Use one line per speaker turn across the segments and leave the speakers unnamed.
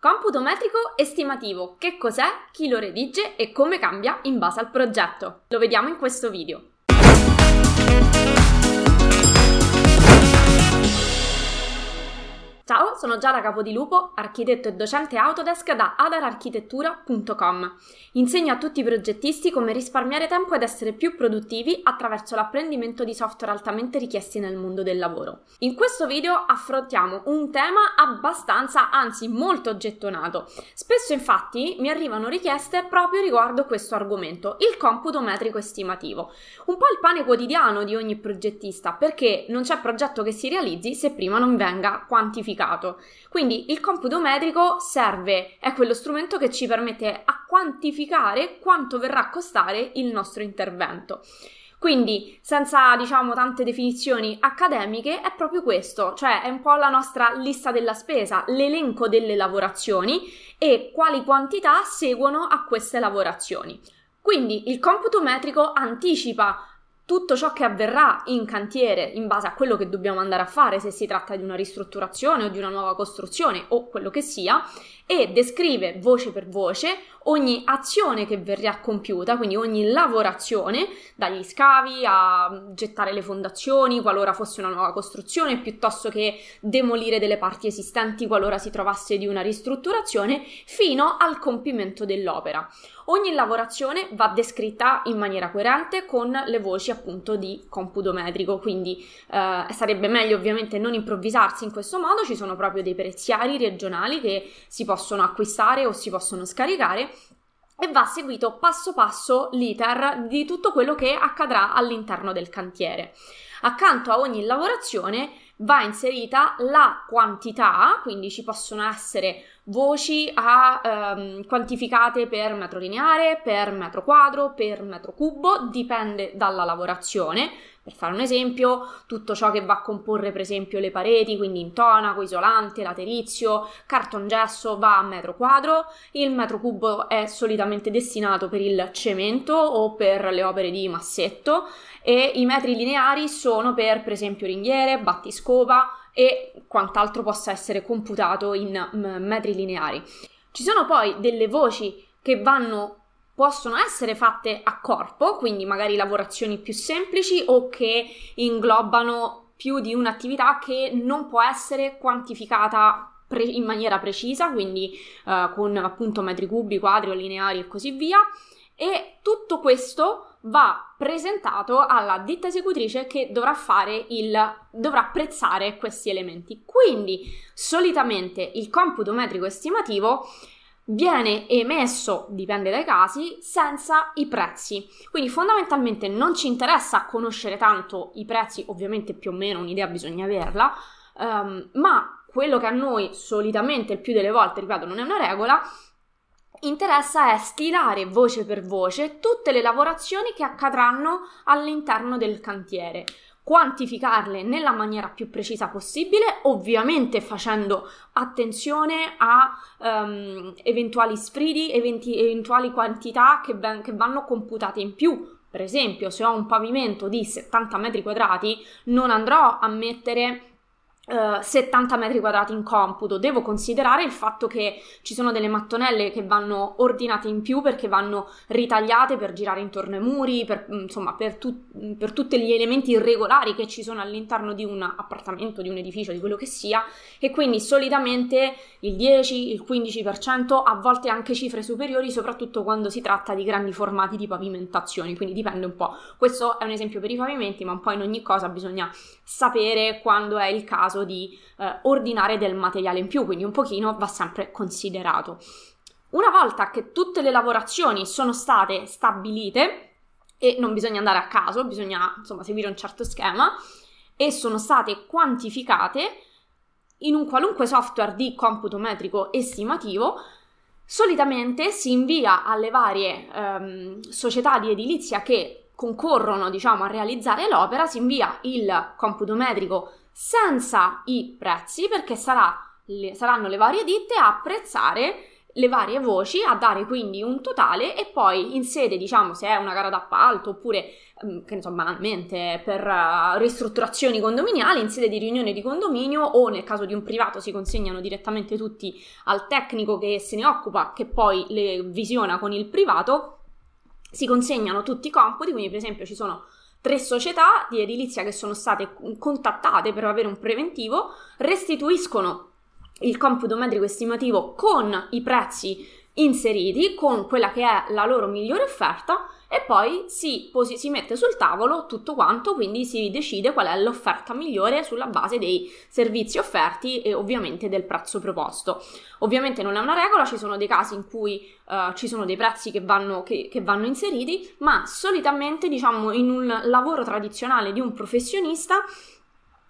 Computo metrico estimativo, che cos'è, chi lo redige e come cambia in base al progetto. Lo vediamo in questo video. Ciao, sono Giada Capodilupo, architetto e docente Autodesk da adararchitettura.com. Insegno a tutti i progettisti come risparmiare tempo ed essere più produttivi attraverso l'apprendimento di software altamente richiesti nel mondo del lavoro. In questo video affrontiamo un tema abbastanza, anzi molto gettonato. Spesso infatti mi arrivano richieste proprio riguardo questo argomento, il computo metrico estimativo. Un po' il pane quotidiano di ogni progettista, perché non c'è progetto che si realizzi se prima non venga quantificato quantificato. Quindi il computo metrico serve, è quello strumento che ci permette a quantificare quanto verrà a costare il nostro intervento. Quindi, senza diciamo tante definizioni accademiche, è proprio questo, cioè è un po' la nostra lista della spesa, l'elenco delle lavorazioni e quali quantità seguono a queste lavorazioni. Quindi il computo metrico anticipa tutto ciò che avverrà in cantiere in base a quello che dobbiamo andare a fare, se si tratta di una ristrutturazione o di una nuova costruzione o quello che sia, e descrive voce per voce ogni azione che verrà compiuta, quindi ogni lavorazione, dagli scavi a gettare le fondazioni qualora fosse una nuova costruzione, piuttosto che demolire delle parti esistenti qualora si trovasse di una ristrutturazione, fino al compimento dell'opera. Ogni lavorazione va descritta in maniera coerente con le voci appunto di computo metrico, quindi eh, sarebbe meglio ovviamente non improvvisarsi in questo modo, ci sono proprio dei preziari regionali che si possono acquistare o si possono scaricare e va seguito passo passo l'iter di tutto quello che accadrà all'interno del cantiere. Accanto a ogni lavorazione va inserita la quantità, quindi ci possono essere voci a, ehm, quantificate per metro lineare, per metro quadro, per metro cubo, dipende dalla lavorazione. Per fare un esempio, tutto ciò che va a comporre per esempio le pareti, quindi intonaco, isolante, laterizio, cartongesso va a metro quadro, il metro cubo è solitamente destinato per il cemento o per le opere di massetto e i metri lineari sono per per esempio ringhiere, battiscopa, e quant'altro possa essere computato in metri lineari. Ci sono poi delle voci che vanno possono essere fatte a corpo, quindi magari lavorazioni più semplici o che inglobano più di un'attività che non può essere quantificata pre- in maniera precisa, quindi uh, con appunto metri cubi, quadri o lineari e così via. E tutto questo va presentato alla ditta esecutrice che dovrà fare il dovrà apprezzare questi elementi. Quindi, solitamente il computo metrico estimativo viene emesso, dipende dai casi, senza i prezzi. Quindi fondamentalmente non ci interessa conoscere tanto i prezzi, ovviamente più o meno un'idea bisogna averla, um, ma quello che a noi solitamente il più delle volte, ripeto, non è una regola, interessa è stilare voce per voce tutte le lavorazioni che accadranno all'interno del cantiere quantificarle nella maniera più precisa possibile, ovviamente facendo attenzione a um, eventuali sfridi, eventi, eventuali quantità che, ben, che vanno computate in più. Per esempio, se ho un pavimento di 70 metri quadrati, non andrò a mettere 70 eh, metri quadrati in computo. Devo considerare il fatto che ci sono delle mattonelle che vanno ordinate in più perché vanno ritagliate per girare intorno ai muri, per, insomma, per, tu, per tutti gli elementi irregolari che ci sono all'interno di un appartamento, di un edificio, di quello che sia, e quindi solitamente il 10, il 15%, a volte anche cifre superiori, soprattutto quando si tratta di grandi formati di pavimentazioni, quindi dipende un po'. Questo è un esempio per i pavimenti, ma un po' in ogni cosa bisogna sapere quando è il caso caso di eh, ordinare del materiale in più, quindi un pochino va sempre considerato. Una volta che tutte le lavorazioni sono state stabilite, e non bisogna andare a caso, bisogna insomma seguire un certo schema, e sono state quantificate in un qualunque software di computo metrico estimativo, solitamente si invia alle varie ehm, società di edilizia che concorrono diciamo a realizzare l'opera, si invia il computo metrico senza i prezzi perché sarà, le, saranno le varie ditte a apprezzare le varie voci, a dare quindi un totale e poi in sede, diciamo, se è una gara d'appalto oppure, mm, che ne so, banalmente per uh, ristrutturazioni condominiali, in sede di riunione di condominio o nel caso di un privato si consegnano direttamente tutti al tecnico che se ne occupa, che poi le visiona con il privato, si consegnano tutti i compiti, quindi per esempio ci sono tre società di edilizia che sono state contattate per avere un preventivo, restituiscono il computo metrico estimativo con i prezzi inseriti, con quella che è la loro migliore offerta e poi si, posi- si, mette sul tavolo tutto quanto, quindi si decide qual è l'offerta migliore sulla base dei servizi offerti e ovviamente del prezzo proposto. Ovviamente non è una regola, ci sono dei casi in cui uh, ci sono dei prezzi che vanno, che, che vanno inseriti, ma solitamente diciamo in un lavoro tradizionale di un professionista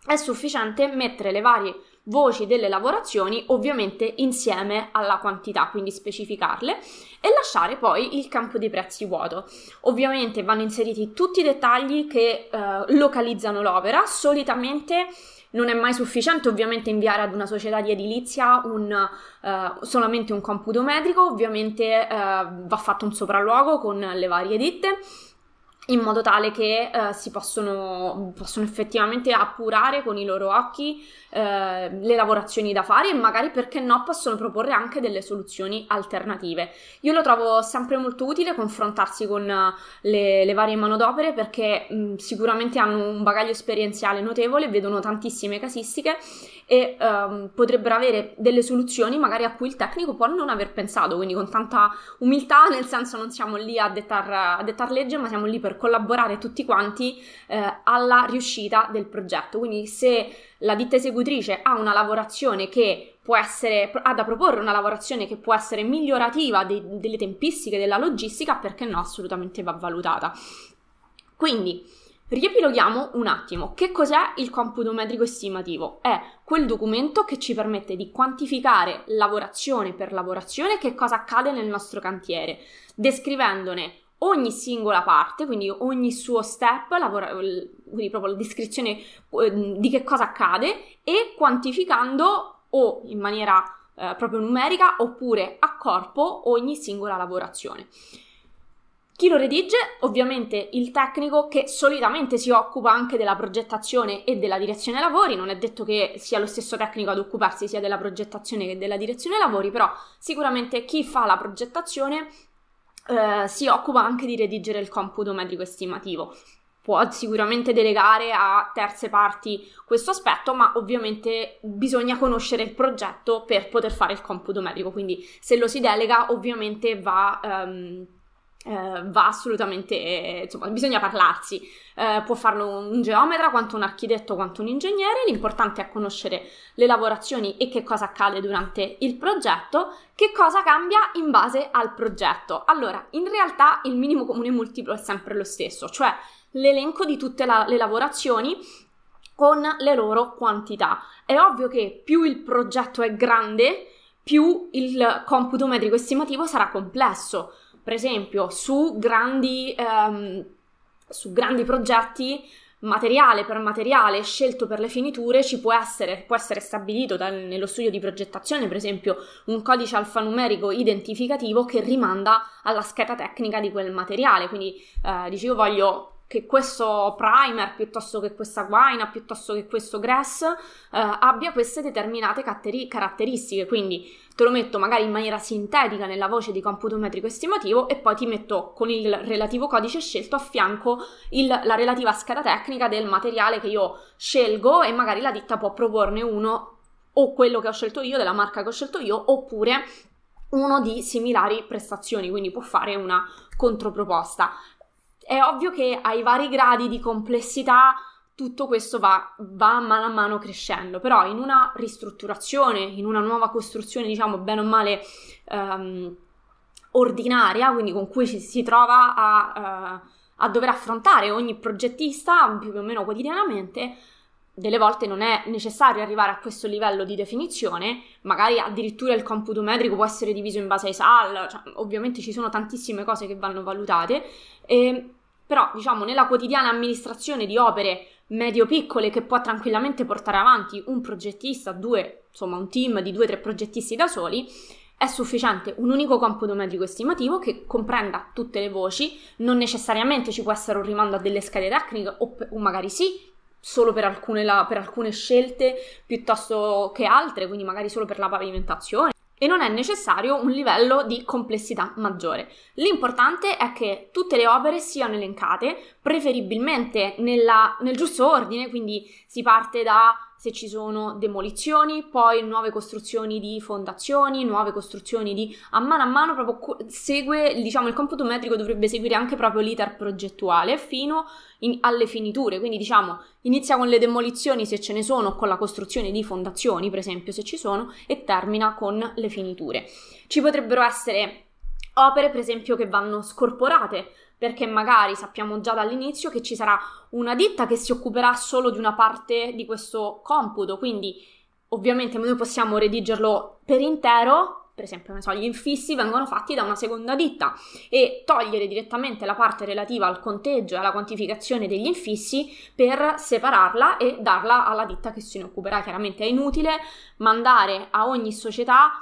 è sufficiente mettere le varie voci delle lavorazioni ovviamente insieme alla quantità, quindi specificarle e lasciare poi il campo dei prezzi vuoto. Ovviamente vanno inseriti tutti i dettagli che eh, localizzano l'opera, solitamente non è mai sufficiente ovviamente inviare ad una società di edilizia un, uh, solamente un computo metrico, ovviamente uh, va fatto un sopralluogo con le varie ditte in modo tale che uh, si possono, possono, effettivamente appurare con i loro occhi uh, le lavorazioni da fare e magari perché no possono proporre anche delle soluzioni alternative. Io lo trovo sempre molto utile confrontarsi con uh, le, le, varie manodopere perché mh, sicuramente hanno un bagaglio esperienziale notevole, vedono tantissime casistiche e um, potrebbero avere delle soluzioni magari a cui il tecnico può non aver pensato, quindi con tanta umiltà, nel senso non siamo lì a dettar, a dettar legge, ma siamo lì per collaborare tutti quanti eh, alla riuscita del progetto. Quindi se la ditta esecutrice ha una lavorazione che può essere, ha da proporre una lavorazione che può essere migliorativa de, delle tempistiche della logistica, perché no, assolutamente va valutata. Quindi, Riepiloghiamo un attimo. Che cos'è il computo metrico estimativo? È quel documento che ci permette di quantificare lavorazione per lavorazione che cosa accade nel nostro cantiere, descrivendone ogni singola parte, quindi ogni suo step, lavora, quindi proprio la descrizione eh, di che cosa accade e quantificando o in maniera eh, proprio numerica oppure a corpo ogni singola lavorazione. Chi lo redige? Ovviamente il tecnico che solitamente si occupa anche della progettazione e della direzione lavori, non è detto che sia lo stesso tecnico ad occuparsi sia della progettazione che della direzione lavori, però sicuramente chi fa la progettazione eh, si occupa anche di redigere il computo metrico estimativo. Può sicuramente delegare a terze parti questo aspetto, ma ovviamente bisogna conoscere il progetto per poter fare il computo metrico. Quindi, se lo si delega, ovviamente va. Um, eh, va assolutamente, insomma, bisogna parlarsi. Eh, può farlo un geometra, quanto un architetto, quanto un ingegnere. L'importante è conoscere le lavorazioni e che cosa accade durante il progetto, che cosa cambia in base al progetto. Allora, in realtà il minimo comune multiplo è sempre lo stesso, cioè l'elenco di tutte la- le lavorazioni con le loro quantità. È ovvio che più il progetto è grande, più il computo metrico estimativo sarà complesso per esempio, su grandi, ehm, su grandi progetti materiale per materiale scelto per le finiture ci può essere, può essere stabilito dal, nello studio di progettazione, per esempio, un codice alfanumerico identificativo che rimanda alla scheda tecnica di quel materiale. Quindi eh, dici io voglio che questo primer piuttosto che questa guaina piuttosto che questo grass eh, abbia queste determinate catteri- caratteristiche quindi te lo metto magari in maniera sintetica nella voce di computo metrico estimativo e poi ti metto con il relativo codice scelto a fianco il, la relativa scheda tecnica del materiale che io scelgo e magari la ditta può proporne uno o quello che ho scelto io della marca che ho scelto io oppure uno di similari prestazioni, quindi può fare una controproposta. È ovvio che ai vari gradi di complessità tutto questo va, va mano a mano crescendo, però in una ristrutturazione, in una nuova costruzione, diciamo bene o male um, ordinaria, quindi con cui ci si trova a, uh, a dover affrontare ogni progettista più o meno quotidianamente, delle volte non è necessario arrivare a questo livello di definizione, magari addirittura il computo metrico può essere diviso in base ai SAL, cioè, ovviamente ci sono tantissime cose che vanno valutate, e però diciamo nella quotidiana amministrazione di opere medio-piccole che può tranquillamente portare avanti un progettista, due, insomma un team di due o tre progettisti da soli, È sufficiente un unico computo metrico estimativo che comprenda tutte le voci, non necessariamente ci può essere un rimando a delle schede tecniche o, o magari sì, solo per alcune, la, per alcune scelte piuttosto che altre, quindi magari solo per la pavimentazione e non è necessario un livello di complessità maggiore. L'importante è che tutte le opere siano elencate, preferibilmente nella, nel giusto ordine, quindi si parte da se ci sono demolizioni, poi nuove costruzioni di fondazioni, nuove costruzioni di a mano a mano proprio segue, diciamo, il computo metrico dovrebbe seguire anche proprio l'iter progettuale fino in, alle finiture, quindi diciamo inizia con le demolizioni se ce ne sono, con la costruzione di fondazioni, per esempio, se ci sono, e termina con le finiture. Ci potrebbero essere opere, per esempio, che vanno scorporate, perché magari sappiamo già dall'inizio che ci sarà una ditta che si occuperà solo di una parte di questo computo, quindi ovviamente noi possiamo redigerlo per intero, per esempio, so, gli infissi vengono fatti da una seconda ditta e togliere direttamente la parte relativa al conteggio e alla quantificazione degli infissi per separarla e darla alla ditta che se ne occuperà. Chiaramente è inutile mandare a ogni società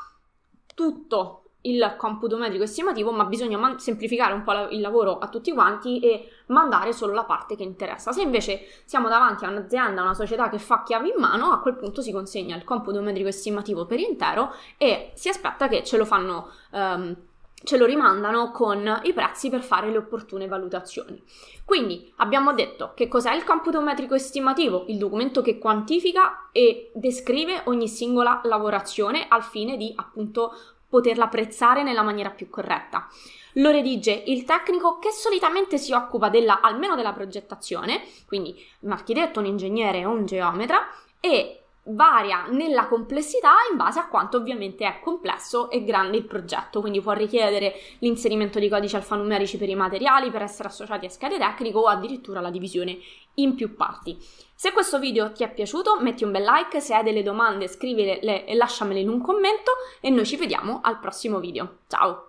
tutto il computo metrico estimativo, ma bisogna man- semplificare un po' la- il lavoro a tutti quanti e mandare solo la parte che interessa. Se invece siamo davanti a un'azienda, a una società che fa chiavi in mano, a quel punto si consegna il computo metrico estimativo per intero e si aspetta che ce lo fanno. Um, ce lo rimandano con i prezzi per fare le opportune valutazioni. Quindi abbiamo detto che cos'è il computo metrico estimativo, il documento che quantifica e descrive ogni singola lavorazione al fine di appunto poterla apprezzare nella maniera più corretta. Lo redige il tecnico che solitamente si occupa della, almeno della progettazione, quindi un architetto, un ingegnere o un geometra, e varia nella complessità in base a quanto ovviamente è complesso e grande il progetto, quindi può richiedere l'inserimento di codici alfanumerici per i materiali per essere associati a schede tecnico o addirittura la divisione in più parti. Se questo video ti è piaciuto metti un bel like, se hai delle domande scrivile e lasciamele in un commento e noi ci vediamo al prossimo video. Ciao!